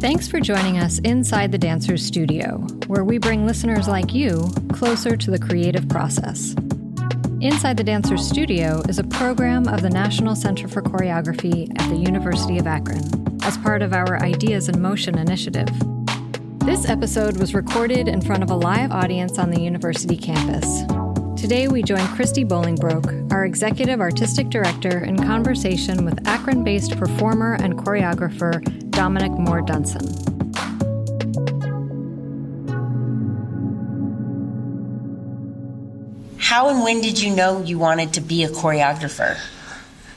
Thanks for joining us inside the Dancer's Studio, where we bring listeners like you closer to the creative process. Inside the Dancer's Studio is a program of the National Center for Choreography at the University of Akron as part of our Ideas in Motion initiative. This episode was recorded in front of a live audience on the university campus. Today, we join Christy Bolingbroke, our executive artistic director, in conversation with Akron based performer and choreographer Dominic Moore Dunson. How and when did you know you wanted to be a choreographer?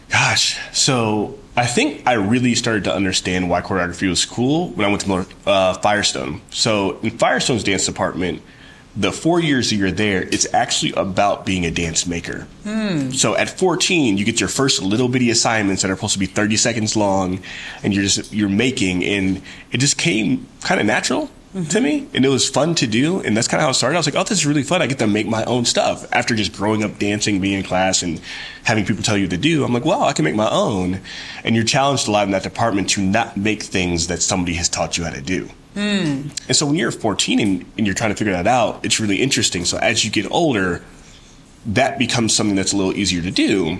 Gosh, so I think I really started to understand why choreography was cool when I went to uh, Firestone. So in Firestone's dance department, the four years that you're there, it's actually about being a dance maker. Mm. So at 14, you get your first little bitty assignments that are supposed to be 30 seconds long, and you're just you're making, and it just came kind of natural mm-hmm. to me, and it was fun to do, and that's kind of how it started. I was like, oh, this is really fun. I get to make my own stuff after just growing up dancing, being in class, and having people tell you to do. I'm like, wow, I can make my own, and you're challenged a lot in that department to not make things that somebody has taught you how to do. Mm. And so when you're 14 and, and you're trying to figure that out, it's really interesting. So as you get older, that becomes something that's a little easier to do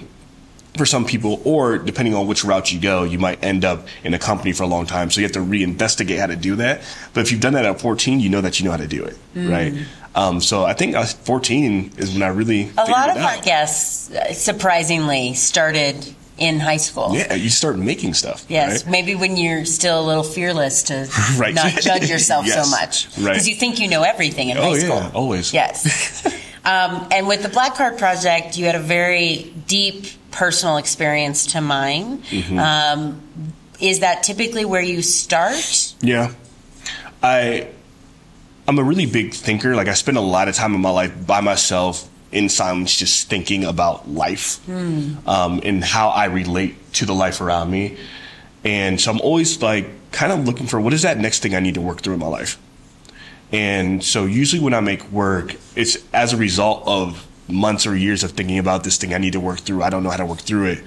for some people, or depending on which route you go, you might end up in a company for a long time. So you have to reinvestigate how to do that. But if you've done that at 14, you know that you know how to do it, mm. right? Um, so I think 14 is when I really a lot of our guests uh, surprisingly started in high school. Yeah, you start making stuff. Yes, right? maybe when you're still a little fearless to right. not judge yourself yes. so much because right. you think you know everything in oh, high school. Yeah, always. Yes. um, and with the Black Card Project, you had a very deep personal experience to mine. Mm-hmm. Um, is that typically where you start? Yeah, I. I'm a really big thinker. Like I spend a lot of time in my life by myself in silence, just thinking about life mm. um, and how I relate to the life around me. And so I'm always like kind of looking for what is that next thing I need to work through in my life. And so usually when I make work, it's as a result of months or years of thinking about this thing I need to work through. I don't know how to work through it.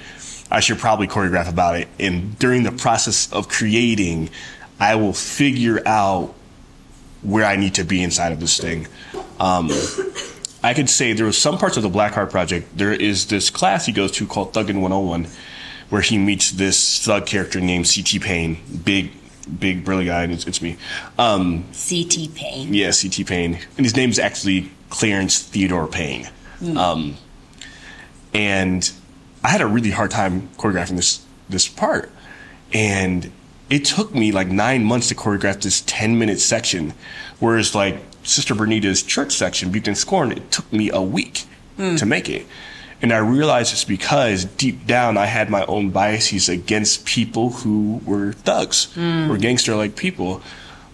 I should probably choreograph about it. And during the process of creating, I will figure out where I need to be inside of this thing. Um, I could say there was some parts of the Black Card Project. There is this class he goes to called Thuggin 101, where he meets this thug character named C.T. Payne, big, big burly guy, and it's, it's me. Um, C.T. Payne. Yeah, C.T. Payne, and his name is actually Clarence Theodore Payne. Mm. Um, and I had a really hard time choreographing this this part, and it took me like nine months to choreograph this ten minute section, whereas like Sister Bernita's church section, Butte Scorn, it took me a week mm. to make it. And I realized it's because deep down I had my own biases against people who were thugs mm. or gangster like people.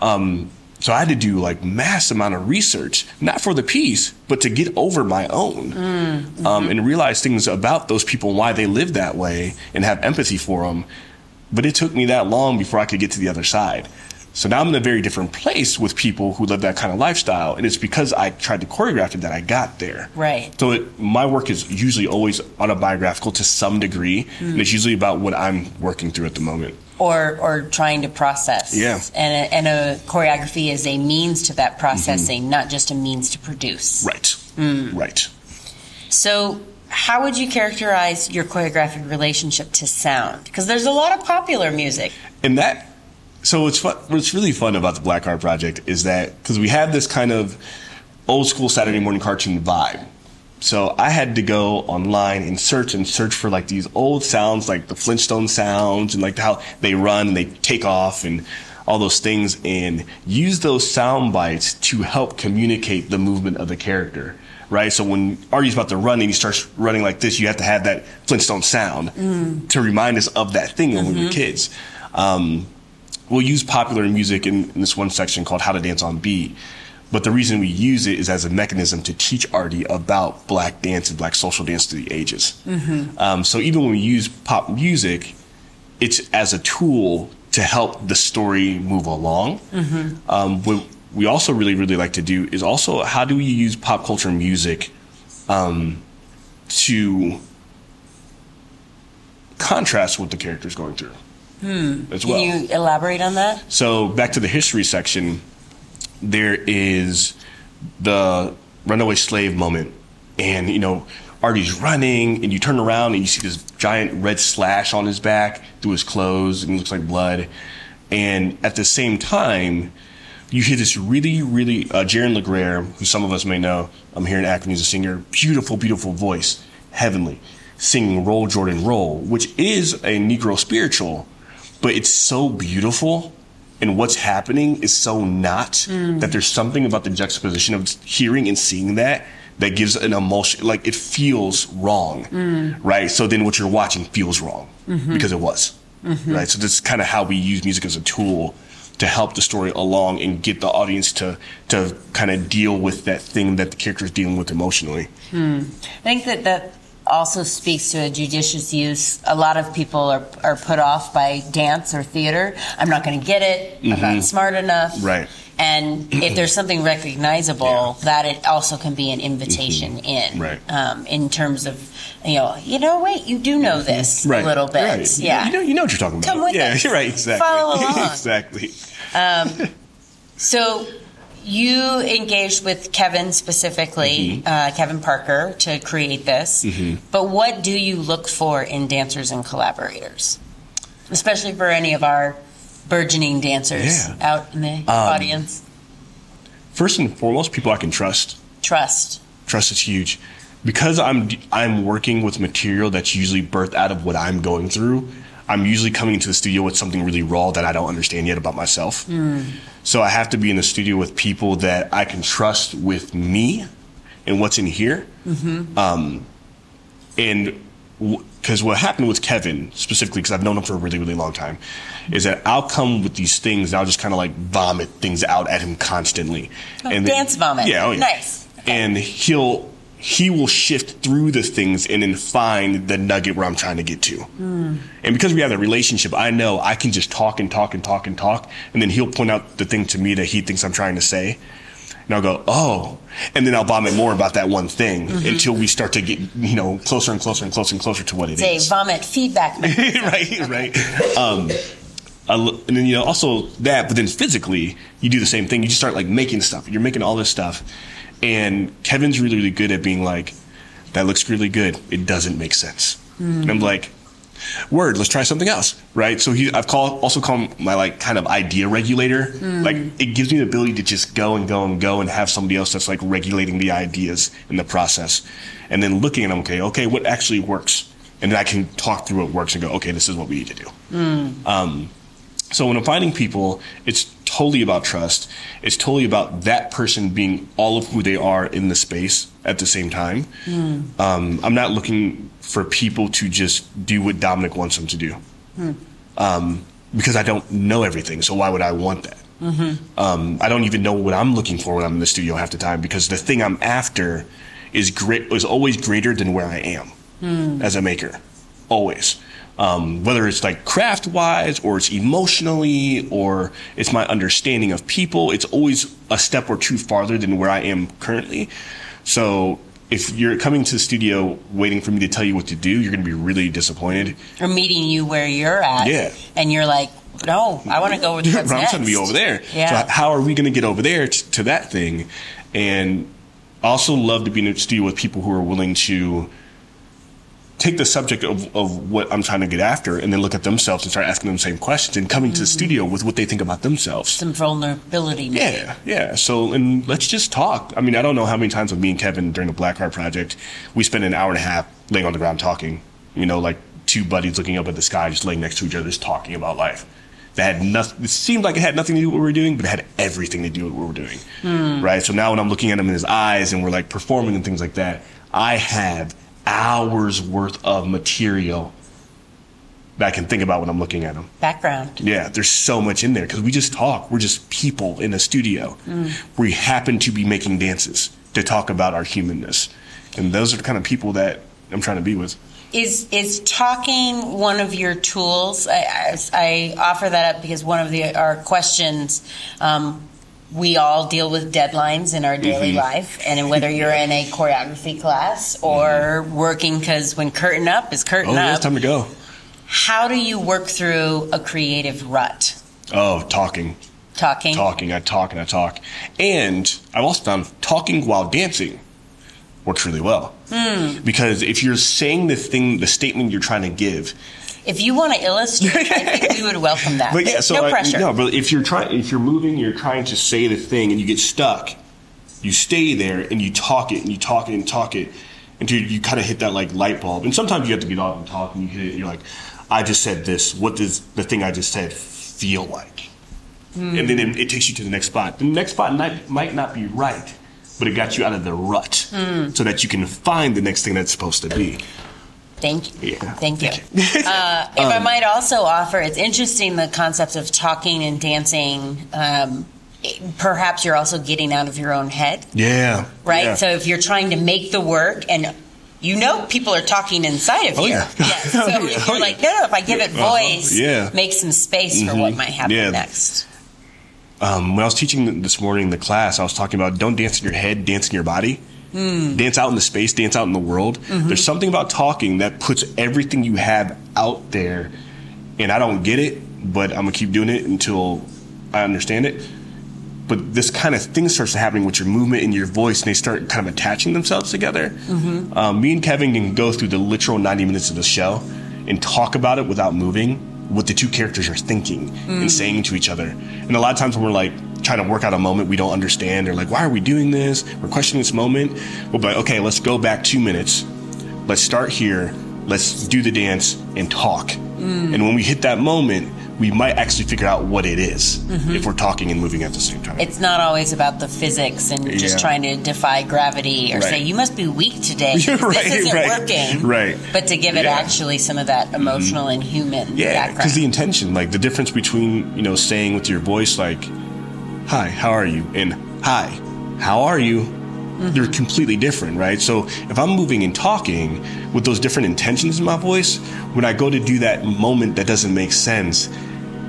Um, so I had to do like mass amount of research, not for the piece, but to get over my own, mm, mm-hmm. um, and realize things about those people and why they live that way, and have empathy for them. But it took me that long before I could get to the other side. So now I'm in a very different place with people who live that kind of lifestyle, and it's because I tried to choreograph it that I got there. Right. So it, my work is usually always autobiographical to some degree, mm. and it's usually about what I'm working through at the moment. Or, or trying to process. Yeah. And a, and a choreography is a means to that processing, mm-hmm. not just a means to produce. Right. Mm. Right. So how would you characterize your choreographic relationship to sound? Because there's a lot of popular music. And that so what's fun, what's really fun about the Black Card Project is that because we have this kind of old school Saturday morning cartoon vibe. So I had to go online and search and search for like these old sounds, like the Flintstone sounds, and like how they run and they take off and all those things, and use those sound bites to help communicate the movement of the character. Right. So when Artie's about to run and he starts running like this, you have to have that Flintstone sound mm. to remind us of that thing when mm-hmm. we were mm-hmm. kids. Um, we'll use popular music in, in, this one section called How to Dance on Beat. But the reason we use it is as a mechanism to teach Artie about black dance and black social dance through the ages. Mm-hmm. Um, so even when we use pop music, it's as a tool to help the story move along. Mm-hmm. Um, what we also really, really like to do is also how do we use pop culture music um, to contrast what the character's going through as well. Can you elaborate on that? So back to the history section, there is the runaway slave moment, and you know Artie's running, and you turn around and you see this giant red slash on his back through his clothes, and it looks like blood. And at the same time, you hear this really, really uh, Jaron LeGraire, who some of us may know. I'm here in Akron. He's a singer, beautiful, beautiful voice, heavenly, singing "Roll Jordan Roll," which is a Negro spiritual but it's so beautiful and what's happening is so not that there's something about the juxtaposition of hearing and seeing that that gives an emotion like it feels wrong right? So then what you're watching feels wrong because it was right? So that's kind of how we use music as a tool to help the story along and get the audience to to kind of deal with that thing that the character is dealing with emotionally. Hmm. I think that that also speaks to a judicious use. A lot of people are, are put off by dance or theater. I'm not going to get it. I'm not smart enough. Mm-hmm. Right. And if there's something recognizable, Yeah. that it also can be an invitation in. Right. Um, in terms of, you know, you know, wait, you do know this right a little bit. right. Yeah. you know you know what you're talking about Come with yeah us. you're right exactly Follow along. exactly So you engaged with Kevin specifically, Mm-hmm. uh, Kevin Parker, to create this. But what do you look for in dancers and collaborators, especially for any of our burgeoning dancers Yeah. Um, out in the audience? first and foremost people i can trust Trust. trust is huge because i'm i'm working with material that's usually birthed out of what i'm going through i'm usually coming into the studio with something really raw that i don't understand yet about myself so i have to be in the studio with people that i can trust with me and what's in here um, and because what happened with Kevin specifically, because I've known him for a really, really long time, is that I'll come with these things and I'll just kind of like vomit things out at him constantly. and then- dance vomit. Yeah, oh yeah. Nice. And he'll he will shift through the things and then find the nugget where I'm trying to get to. And because we have that relationship, I know I can just talk and talk and talk and talk, and then he'll point out the thing to me that he thinks I'm trying to say. And I'll go, oh. And then I'll vomit more about that one thing until we start to get, you know, closer and closer and closer and closer to what it is. Say vomit feedback. right, right. Um, and then you know also that, but then physically you do the same thing. You just start like making stuff. You're making all this stuff, and Kevin's really, really good at being like, "That looks really good. It doesn't make sense." And I'm like, "Word, let's try something else." Right. So he, I've called also called him my like kind of idea regulator. Hmm. Like it gives me the ability to just go and go and go and have somebody else that's like regulating the ideas in the process, and then looking at them. Okay, okay, what actually works, and then I can talk through what works and go, okay, this is what we need to do. Hmm. Um, So when I'm finding people, it's totally about trust. It's totally about that person being all of who they are in the space at the same time. Um, I'm not looking for people to just do what Dominic wants them to do. Um, because I don't know everything, so why would I want that? Um, I don't even know what I'm looking for when I'm in the studio half the time because the thing I'm after is great is always greater than where I am as a maker, always. Um, whether it's like craft wise or it's emotionally or it's my understanding of people, it's always a step or two farther than where I am currently. So if you're coming to the studio waiting for me to tell you what to do, you're going to be really disappointed. or meeting you where you're at. Yeah. And you're like, no, I want to go with I'm what's trying to be over there. Yeah. So how are we going to get over there t- to that thing? And I also love to be in the studio with people who are willing to take the subject of, of what I'm trying to get after and then look at themselves and start asking them the same questions and coming to the studio mm-hmm. with what they think about themselves. Some vulnerability. maybe. Yeah, yeah. So, and let's just talk. I mean, I don't know how many times with me and Kevin during the Black Card Project, we spent an hour and a half laying on the ground talking. You know, like two buddies looking up at the sky, just laying next to each other, just talking about life. That had nothing. It seemed like it had nothing to do with what we were doing, but it had everything to do with what we were doing. Hmm. Right. So now when I'm looking at him in his eyes and we're like performing and things like that, I have hours worth of material that I can think about when I'm looking at them. Background. Yeah, there's so much in there because we just talk. We're just people in a studio. We happen to be making dances to talk about our humanness, and those are the kind of people that I'm trying to be with. Is is talking one of your tools? I, I, I offer that up because one of the our questions. Um, we all deal with deadlines in our daily Mm-hmm. life, and whether you're in a choreography class or working, because when curtain up is curtain Oh, up, it's time to go. how do you work through a creative rut? Oh, talking. Talking. Talking. I talk and I talk. And I've also found talking while dancing works really well. Hmm. Because if you're saying the thing, the statement you're trying to give, If you want to illustrate, I think we would welcome that. But yeah, so no I- pressure. no, but if you're trying, if you're moving, you're trying to say the thing, and you get stuck, you stay there and you talk it and you talk it and talk it until you kind of hit that like light bulb. And sometimes you have to get off and talk, and you hit it. You're like, I just said this. What does the thing I just said feel like? Hmm. And then it, it takes you to the next spot. The next spot might, might not be right, but it got you out of the rut, hmm. so that you can find the next thing that's supposed to be. Thank you. Yeah. Thank you. uh, if I might also offer, it's interesting the concept of talking and dancing. Um, perhaps you're also getting out of your own head, Yeah. right? Yeah. So if you're trying to make the work and you know people are talking inside of Oh, you. yeah. Yes. So Oh, yeah. you're Oh, like, no, no, if I give it Uh-huh. voice, Yeah. make some space for what might happen Yeah. next. um, when I was teaching this morning the class, I was talking about don't dance in your head, dance in your body. Hmm. Dance out in the space, dance out in the world. Mm-hmm. There's something about talking that puts everything you have out there, and I don't get it, but I'm gonna keep doing it until I understand it. But this kind of thing starts happening with your movement and your voice, and they start kind of attaching themselves together. Mm-hmm. Um, me and Kevin can go through the literal 90 minutes of the show and talk about it without moving, what the two characters are thinking and mm. saying to each other. And a lot of times when we're like trying to work out a moment we don't understand, or like, why are we doing this? We're questioning this moment. We'll be like, okay, let's go back two minutes. Let's start here. Let's do the dance and talk. Mm. And when we hit that moment, we might actually figure out what it is mm-hmm. if we're talking and moving at the same time. It's not always about the physics and just Yeah. trying to defy gravity or Right. say you must be weak today. Right, this isn't right, working. right. But to give it Yeah. actually some of that mm-hmm. emotional and human Yeah, background. because the intention, like the difference between you know saying with your voice like, "Hi, how are you?" and "Hi, how are you?" Mm-hmm. They're completely different, right? So if I'm moving and talking with those different intentions in my voice, when I go to do that moment that doesn't make sense,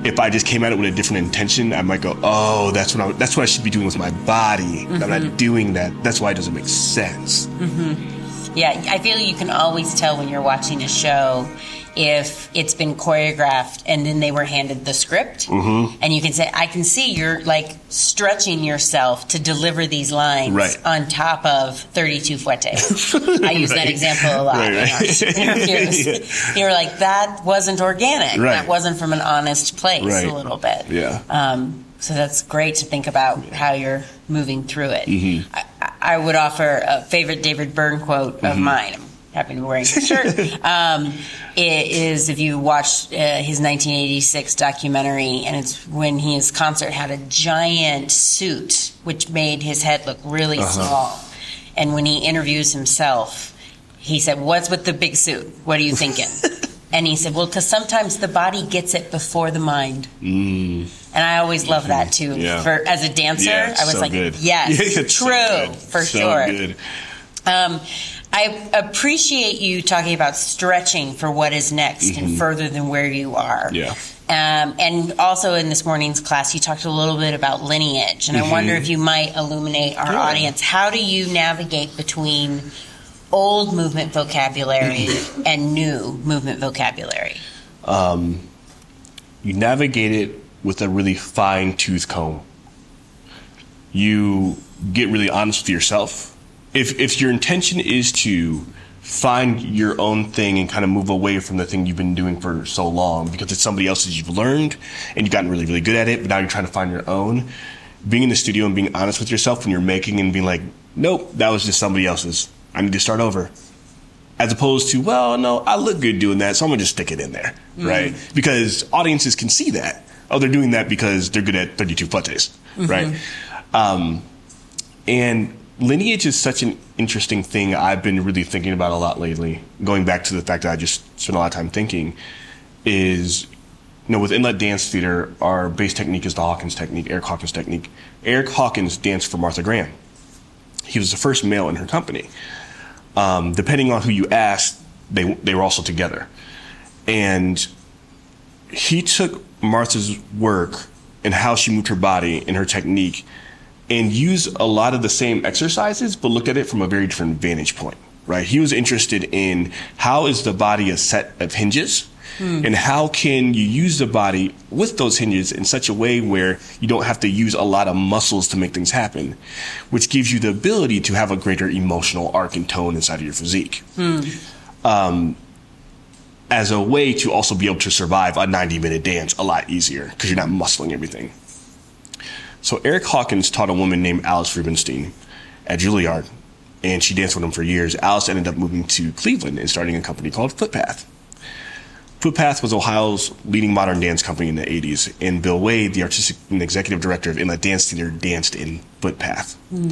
if I just came at it with a different intention, I might go, "Oh, that's what I, that's what I should be doing with my body." I'm not mm-hmm. doing that. That's why it doesn't make sense. Mm-hmm. Yeah, I feel you can always tell when you're watching a show if it's been choreographed and then they were handed the script. Mm-hmm. And you can say, I can see you're like stretching yourself to deliver these lines Right. on top of 32 fouettés. I use that example a lot. Right, in right. our interviews. Yeah. You're like, that wasn't organic. Right. That wasn't from an honest place Right. a little bit. Yeah. Um, so that's great to think about how you're moving through it. Mm-hmm. I, I would offer a favorite David Byrne quote of Mm-hmm. mine. I'm happy to be wearing the shirt. um, it is if you watch uh, his 1986 documentary, and it's when his concert had a giant suit which made his head look really Uh-huh. small. And when he interviews himself, he said, "What's with the big suit? What are you thinking?" and he said, "Well, because sometimes the body gets it before the mind." And I always love that too. Mm. Yeah. For as a dancer, Yeah, I was so like, good. "Yes, Yeah, it's so true good. for So sure." good. Um, I appreciate you talking about stretching for what is next and further than where you are. Mm-hmm. Yeah. Um, and also in this morning's class, you talked a little bit about lineage, and I wonder if you might illuminate our Mm-hmm. Yeah. audience. How do you navigate between old movement vocabulary and new movement vocabulary? you navigate it with a really fine tooth comb. You get really honest with yourself. If if your intention is to find your own thing and kind of move away from the thing you've been doing for so long because it's somebody else's you've learned and you've gotten really really good at it, but now you're trying to find your own. Being in the studio and being honest with yourself when you're making and being like, nope, that was just somebody else's. I need to start over. As opposed to well no i look good doing that so i'm gonna just stick it in there. Right? Because audiences can see that. Oh they're doing that because they're good at 32 flates right? Um, and lineage is such an interesting thing i've been really thinking about a lot lately. Going back to the fact that i just spent a lot of time thinking is you know with inlet dance theater our base technique is the hawkins technique erick hawkins technique. Erick hawkins danced for martha graham. He was the first male in her company. Um, depending on who you asked, they they were also together, and he took Martha's work and how she moved her body and her technique, and use a lot of the same exercises, but look at it from a very different vantage point. Right? He was interested in how is the body a set of hinges, And how can you use the body with those hinges in such a way where you don't have to use a lot of muscles to make things happen, which gives you the ability to have a greater emotional arc and tone inside of your physique. Um, as a way to also be able to survive a 90 minute dance a lot easier because you're not muscling everything. So Erick Hawkins taught a woman named Alice Rubenstein at Juilliard, and she danced with him for years. Alice ended up moving to Cleveland and starting a company called Footpath. Footpath was Ohio's leading modern dance company in the 80s, and Bill Wade, the artistic and executive director of Inlet Dance Theater, danced in Footpath. Hmm.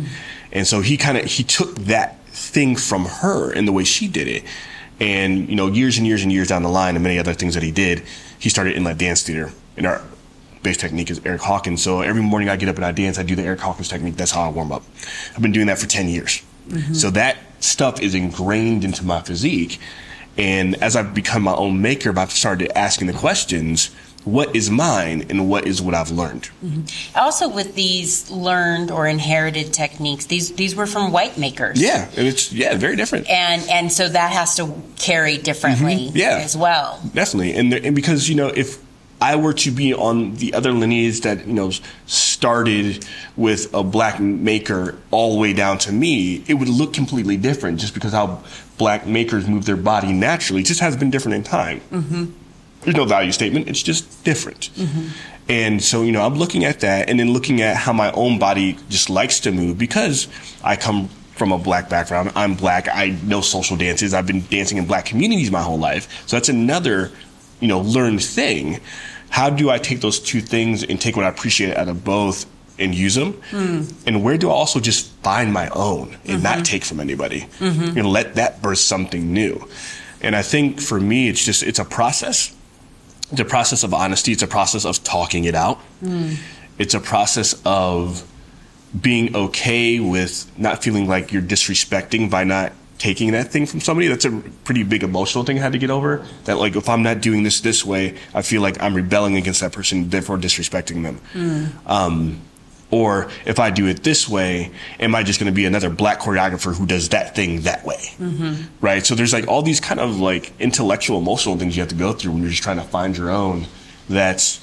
And so he kind of he took that thing from her and the way she did it, and you know years and years and years down the line, and many other things that he did, he started Inlet Dance Theater. And our base technique is Erick Hawkins. So every morning I get up and I dance, I do the Erick Hawkins technique. That's how I warm up. I've been doing that for 10 years. So that stuff is ingrained into my physique. And as I've become my own maker, I've started asking the questions what is mine and what is what I've learned? Also, with these learned or inherited techniques, these these were from white makers. Yeah, it's yeah, very different. and and so that has to carry differently Mm-hmm. Yeah. as well. Definitely, and there, and because you know if I were to be on the other lineage that you know started with a black maker all the way down to me, it would look completely different just because how black makers move their body naturally. It just has been different in time. Mm-hmm. There's no value statement; it's just different. And so, you know, I'm looking at that and then looking at how my own body just likes to move because I come from a black background. I'm black. I know social dances. I've been dancing in black communities my whole life. So that's another, you know, learned thing. How do I take those two things and take what I appreciate out of both and use them? Hmm. And where do I also just find my own and not mm-hmm. take from anybody mm-hmm. and let that birth something new? And I think for me, it's just, it's a process it's a process of honesty. It's a process of talking it out. Hmm. It's a process of being okay with not feeling like you're disrespecting by not taking that thing from somebody. That's a pretty big emotional thing I had to get over. That like if I'm not doing this this way, I feel like I'm rebelling against that person, therefore disrespecting them. Um, or if I do it this way, am I just going to be another black choreographer who does that thing that way? Right. So there's like all these kind of like intellectual, emotional things you have to go through when you're just trying to find your own. That's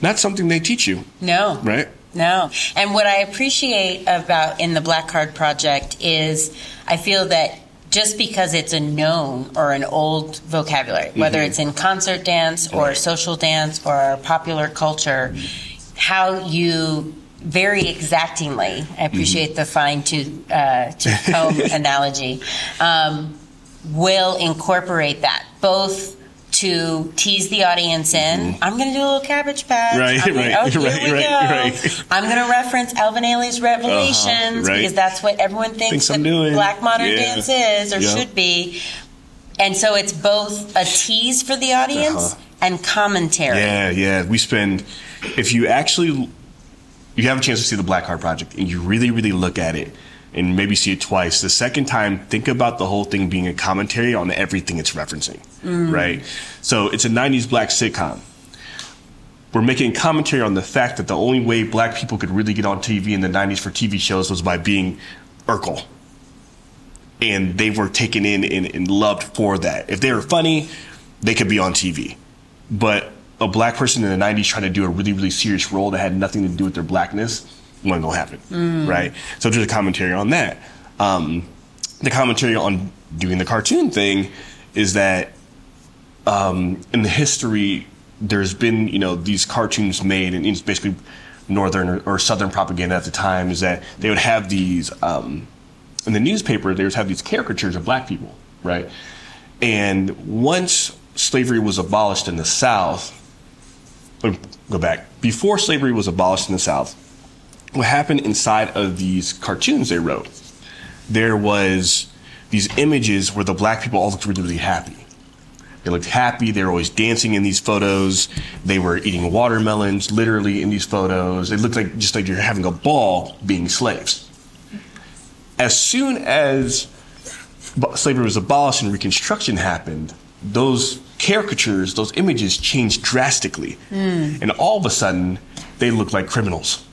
not something they teach you. No. Right. No. And what I appreciate about in the Black Card Project is I feel that just because it's a known or an old vocabulary, whether it's in concert dance or social dance or popular culture, how you very exactingly, I appreciate the fine tooth, uh, comb analogy, um, will incorporate that both to tease the audience in. I'm going to do a little cabbage patch. Mm-hmm. Right, I'm gonna- right, oh, here right, we right, go. right. I'm going to reference Alvin Ailey's Revelations Uh-huh, right. because that's what everyone thinks, Thinks that black modern Yeah. dance is or Yep. should be. And so it's both a tease for the audience Uh-huh. and commentary. Yeah, yeah. We spend, if you actually, you have a chance to see the Black Card Project and you really, really look at it and maybe see it twice. The second time, think about the whole thing being a commentary on everything it's referencing, mm. right? So it's a 90s black sitcom. We're making commentary on the fact that the only way black people could really get on TV in the 90s for TV shows was by being Urkel. And they were taken in and, and loved for that. If they were funny, they could be on TV but a black person in the 90s trying to do a really really serious role that had nothing to do with their blackness wasn't gonna happen right? So there's a commentary on that. Um, the commentary on doing the cartoon thing is that um, in the history there's been you know these cartoons made and it's basically northern or, or southern propaganda at the time is that they would have these um, in the newspaper they would have these caricatures of black people right? And once slavery was abolished in the South, go back, before slavery was abolished in the South, what happened inside of these cartoons they wrote, there was these images where the black people all looked really, really happy. They looked happy. They were always dancing in these photos. They were eating watermelons, literally in these photos. It looked like just like you're having a ball being slaves. As soon as slavery was abolished and Reconstruction happened, those caricatures, those images changed drastically. Hmm. And all of a sudden, they looked like criminals.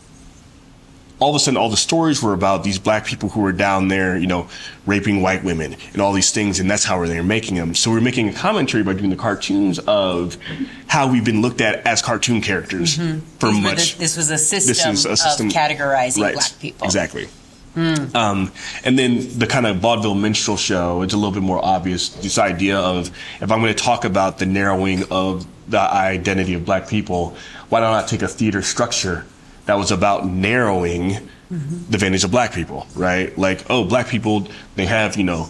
All of a sudden all the stories were about these black people who were down there, you know, raping white women and all these things, and that's how they're making them. So we're making a commentary by doing the cartoons of how we've been looked at as cartoon characters for Mm-hmm. These much. the- this was a system, this is a system of categorizing right, black people. Exactly. Um, and then the kind of vaudeville minstrel show, it's a little bit more obvious. This idea of if I'm going to talk about the narrowing of the identity of black people, why don't I take a theater structure that was about narrowing the vantage of black people, right? Like, oh, black people, they have, you know,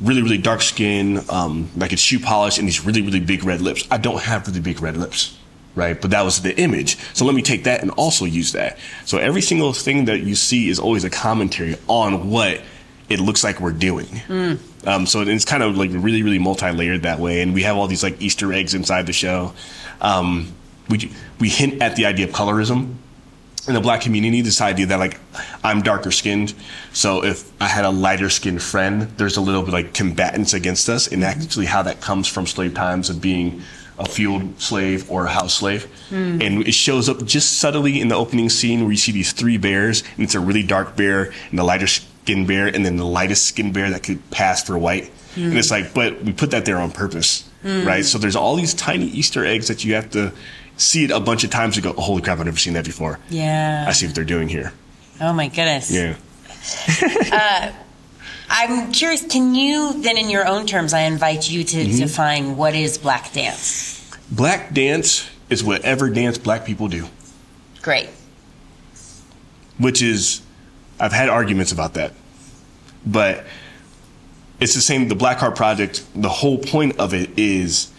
really, really dark skin, um, like it's shoe polish and these really, really big red lips. I don't have really big red lips right? But that was the image. So let me take that and also use that. So every single thing that you see is always a commentary on what it looks like we're doing. Um, so it's kind of like really, really multi-layered that way. And we have all these like Easter eggs inside the show. Um, we we hint at the idea of colorism in the black community. This idea that like I'm darker skinned, so if I had a lighter skinned friend, there's a little bit like combatants against us, and actually how that comes from slave times of being a field slave or a house slave. Hmm. And it shows up just subtly in the opening scene where you see these three bears, and it's a really dark bear and the lighter skinned bear, and then the lightest skinned bear that could pass for white. And hmm. it's like, but we put that there on purpose, hmm. right? So there's all these tiny Easter eggs that you have to see it a bunch of times and go, oh, holy crap, I've never seen that before. Yeah. I see what they're doing here. Oh my goodness. Yeah. I'm curious. Can you then, in your own terms, I invite you to Mm-hmm. define what is black dance? Black dance is whatever dance black people do, Great. which is, I've had arguments about that. But it's the same, the Black Card Project, the whole point of it is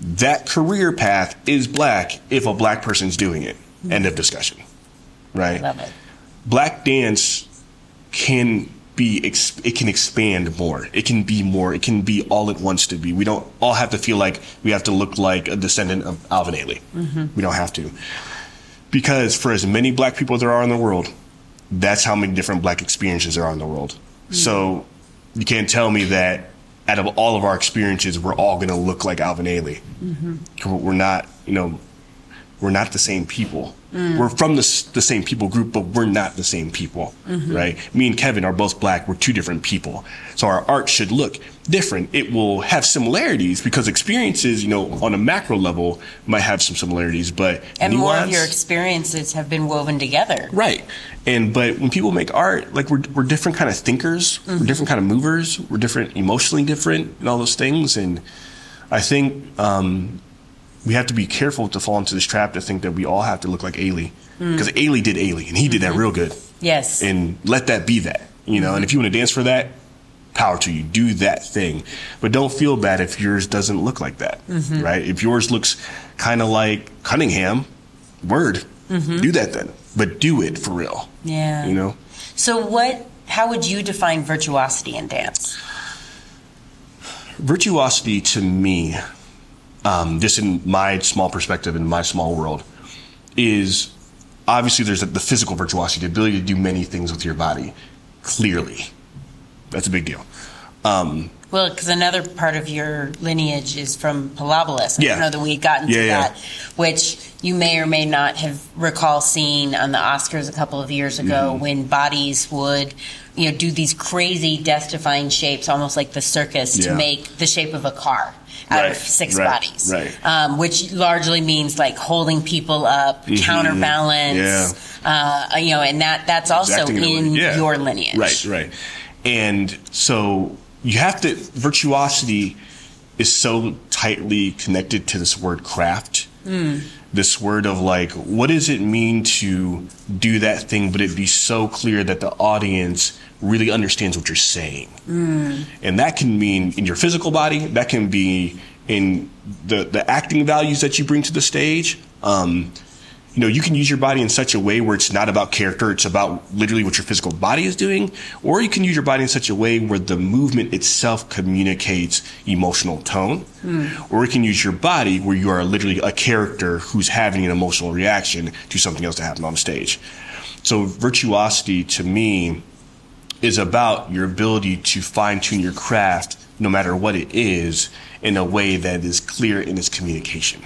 that career path is black if a black person's doing it. End of discussion. Right? Love it. black dance can be it can expand more it can be more it can be all it wants to be we don't all have to feel like we have to look like a descendant of alvin ailey mm-hmm. we don't have to because for as many black people there are in the world that's how many different black experiences there are in the world mm-hmm. so you can't tell me that out of all of our experiences we're all going to look like alvin ailey. Mm-hmm. We're not you know we're not the same people. We're from the, the same people group, but we're not the same people, right? Me and Kevin are both black. We're two different people. So our art should look different. It will have similarities because experiences, you know, on a macro level might have some similarities, but And more of your experiences have been woven together. Right. And but when people make art, like we're we're different kind of thinkers, we're different kind of movers, we're different emotionally different and all those things. And I think um, we have to be careful to fall into this trap to think that we all have to look like Ailey. Because Ailey did Ailey and he did that mm-hmm. real good. Yes. And let that be that. You know, and if you want to dance for that, power to you. Do that thing. But don't feel bad if yours doesn't look like that. Mm-hmm. Right? If yours looks kind of like Cunningham, word. Mm-hmm. Do that then. But do it for real. yeah. You know? So, what? How would you define virtuosity in dance? Virtuosity to me, um, just in my small perspective, in my small world, is obviously there's the physical virtuosity, the ability to do many things with your body. Clearly. That's a big deal. Um, Well, because another part of your lineage is from Pilobolus. I Yeah. don't know that we had gotten to Yeah, yeah. that, which you may or may not have recall seeing on the Oscars a couple of years ago Mm-hmm. when bodies would, you know, do these crazy death-defying shapes, almost like the circus, to make the shape of a car out Right, of six right, bodies. right. Um, which largely means like holding people up, counterbalance. Uh, you know, and that that's also Exacting in a way. in Yeah. your lineage. Right, right. And so you have to, virtuosity is so tightly connected to this word craft. This word of like, what does it mean to do that thing, but it be so clear that the audience really understands what you're saying? And that can mean in your physical body, that can be in the, the acting values that you bring to the stage. Um, you know, you can use your body in such a way where it's not about character, it's about literally what your physical body is doing, or you can use your body in such a way where the movement itself communicates emotional tone, or you can use your body where you are literally a character who's having an emotional reaction to something else that happened on stage. So, virtuosity to me is about your ability to fine tune your craft, no matter what it is, in a way that is clear in its communication.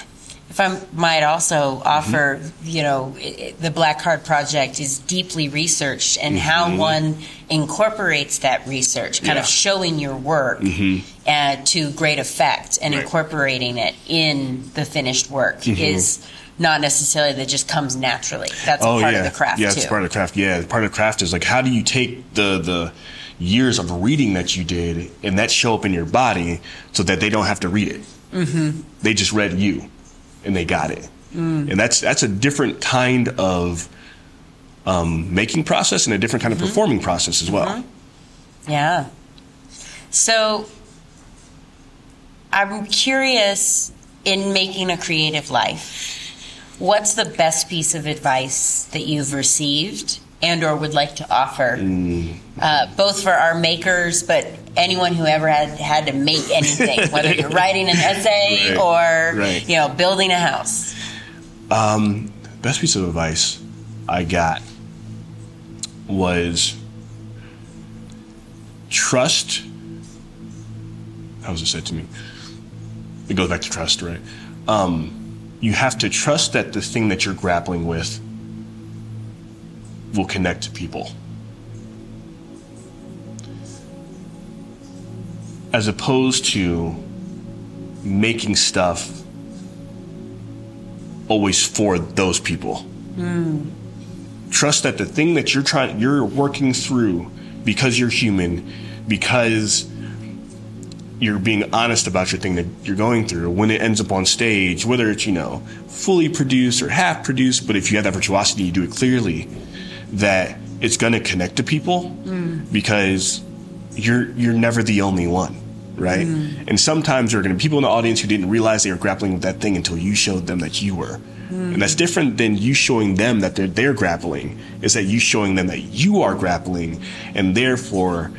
If I might also offer, you know, the Black Card Project is deeply researched and mm-hmm. how one incorporates that research, kind Yeah. of showing your work mm-hmm. uh, to great effect and Right. incorporating it in the finished work mm-hmm. is not necessarily that just comes naturally. That's a part Oh, yeah. of the craft yeah, too. it's part of the craft. Yeah, part of the craft is like how do you take the the years of reading that you did and that show up in your body so that they don't have to read it. Mm-hmm. They just read you, and they got it. Mm. And that's that's a different kind of um, making process and a different kind of performing process as well. Yeah. So I'm curious in making a creative life, what's the best piece of advice that you've received and or would like to offer uh, both for our makers but anyone who ever had had to make anything whether you're writing an essay Right, or right. you know building a house Um, best piece of advice I got was trust. How was it said to me? It goes back to trust, right? Um, you have to trust that the thing that you're grappling with will connect to people. As opposed to making stuff always for those people. Hmm. Trust that the thing that you're trying you're working through because you're human, because you're being honest about your thing that you're going through when it ends up on stage, whether it's, you know, fully produced or half produced, but if you have that virtuosity, you do it clearly, that it's gonna connect to people mm. because you're you're never the only one, right? Mm. And sometimes there are gonna be people in the audience who didn't realize they were grappling with that thing until you showed them that you were. Mm. And that's different than you showing them that they're, they're grappling. Is that you showing them that you are grappling, and therefore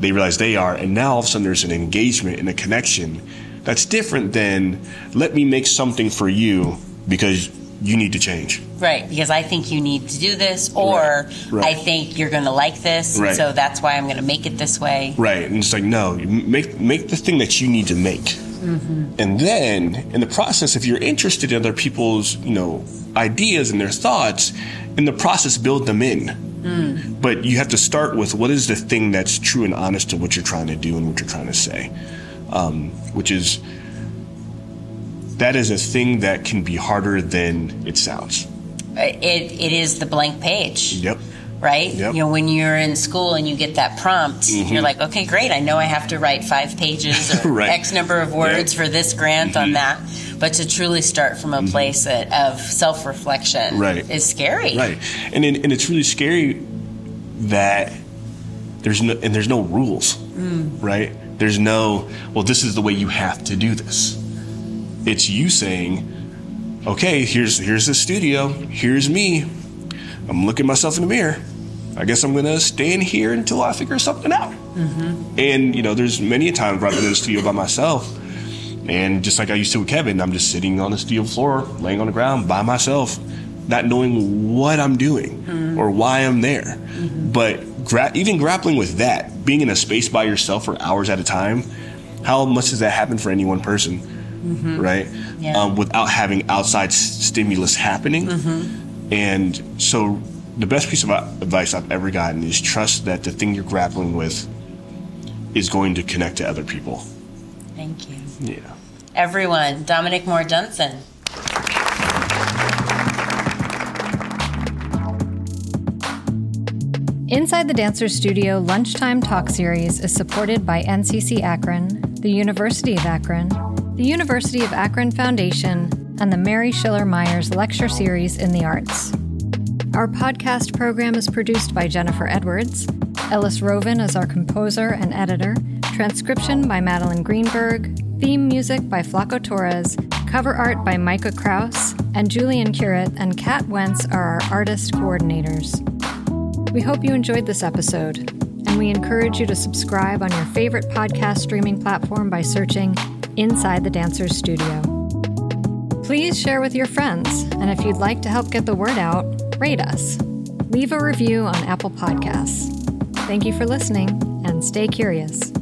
they realize they are, and now all of a sudden there's an engagement and a connection that's different than let me make something for you because you need to change. right because i think you need to do this or Right, right. i think you're going to like this Right. so that's why i'm going to make it this way Right. And it's like, no, make make the thing that you need to make. Mm-hmm. And then in the process, if you're interested in other people's, you know, ideas and their thoughts, in the process build them in. Mm. But you have to start with what is the thing that's true and honest to what you're trying to do and what you're trying to say. Um, which is that is a thing that can be harder than it sounds. Uh, it, it is the blank page Yep. right? Yep. You know, when you're in school and you get that prompt, mm-hmm. you're like, okay, great. I know I have to write five pages or Right. X number of words Yeah. for this grant on mm-hmm. that. But to truly start from a mm-hmm. place that, of self reflection Right. is scary. Right, and it, and it's really scary that there's no and there's no rules, mm. right? There's no well, this is the way you have to do this. It's you saying, okay, here's here's the studio, here's me. I'm looking myself in the mirror. I guess I'm gonna stay in here until I figure something out. Mm-hmm. And you know, there's many a time I've been in the studio by myself, and just like I used to with Kevin, I'm just sitting on the steel floor, laying on the ground by myself, not knowing what I'm doing hmm. or why I'm there. Mm-hmm. But gra- even grappling with that, being in a space by yourself for hours at a time, how much does that happen for any one person, mm-hmm. right? Yeah. Um, without having outside s- stimulus happening. Mm-hmm. And so, the best piece of advice I've ever gotten is trust that the thing you're grappling with is going to connect to other people. Thank you. Yeah. Everyone, Dominic Moore Dunson. Inside the Dancer Studio Lunchtime Talk Series is supported by NCC Akron, the University of Akron, the University of Akron Foundation, and the Mary Schiller Myers Lecture Series in the Arts. Our podcast program is produced by Jennifer Edwards. Ellis Rovin is our composer and editor. Transcription by Madeline Greenberg. Theme music by Flaco Torres. Cover art by Micah Kraus. And Julian Curett and Kat Wentz are our artist coordinators. We hope you enjoyed this episode, and we encourage you to subscribe on your favorite podcast streaming platform by searching Inside the Dancers Studio. Please share with your friends, and if you'd like to help get the word out, rate us. Leave a review on Apple Podcasts. Thank you for listening, and stay curious.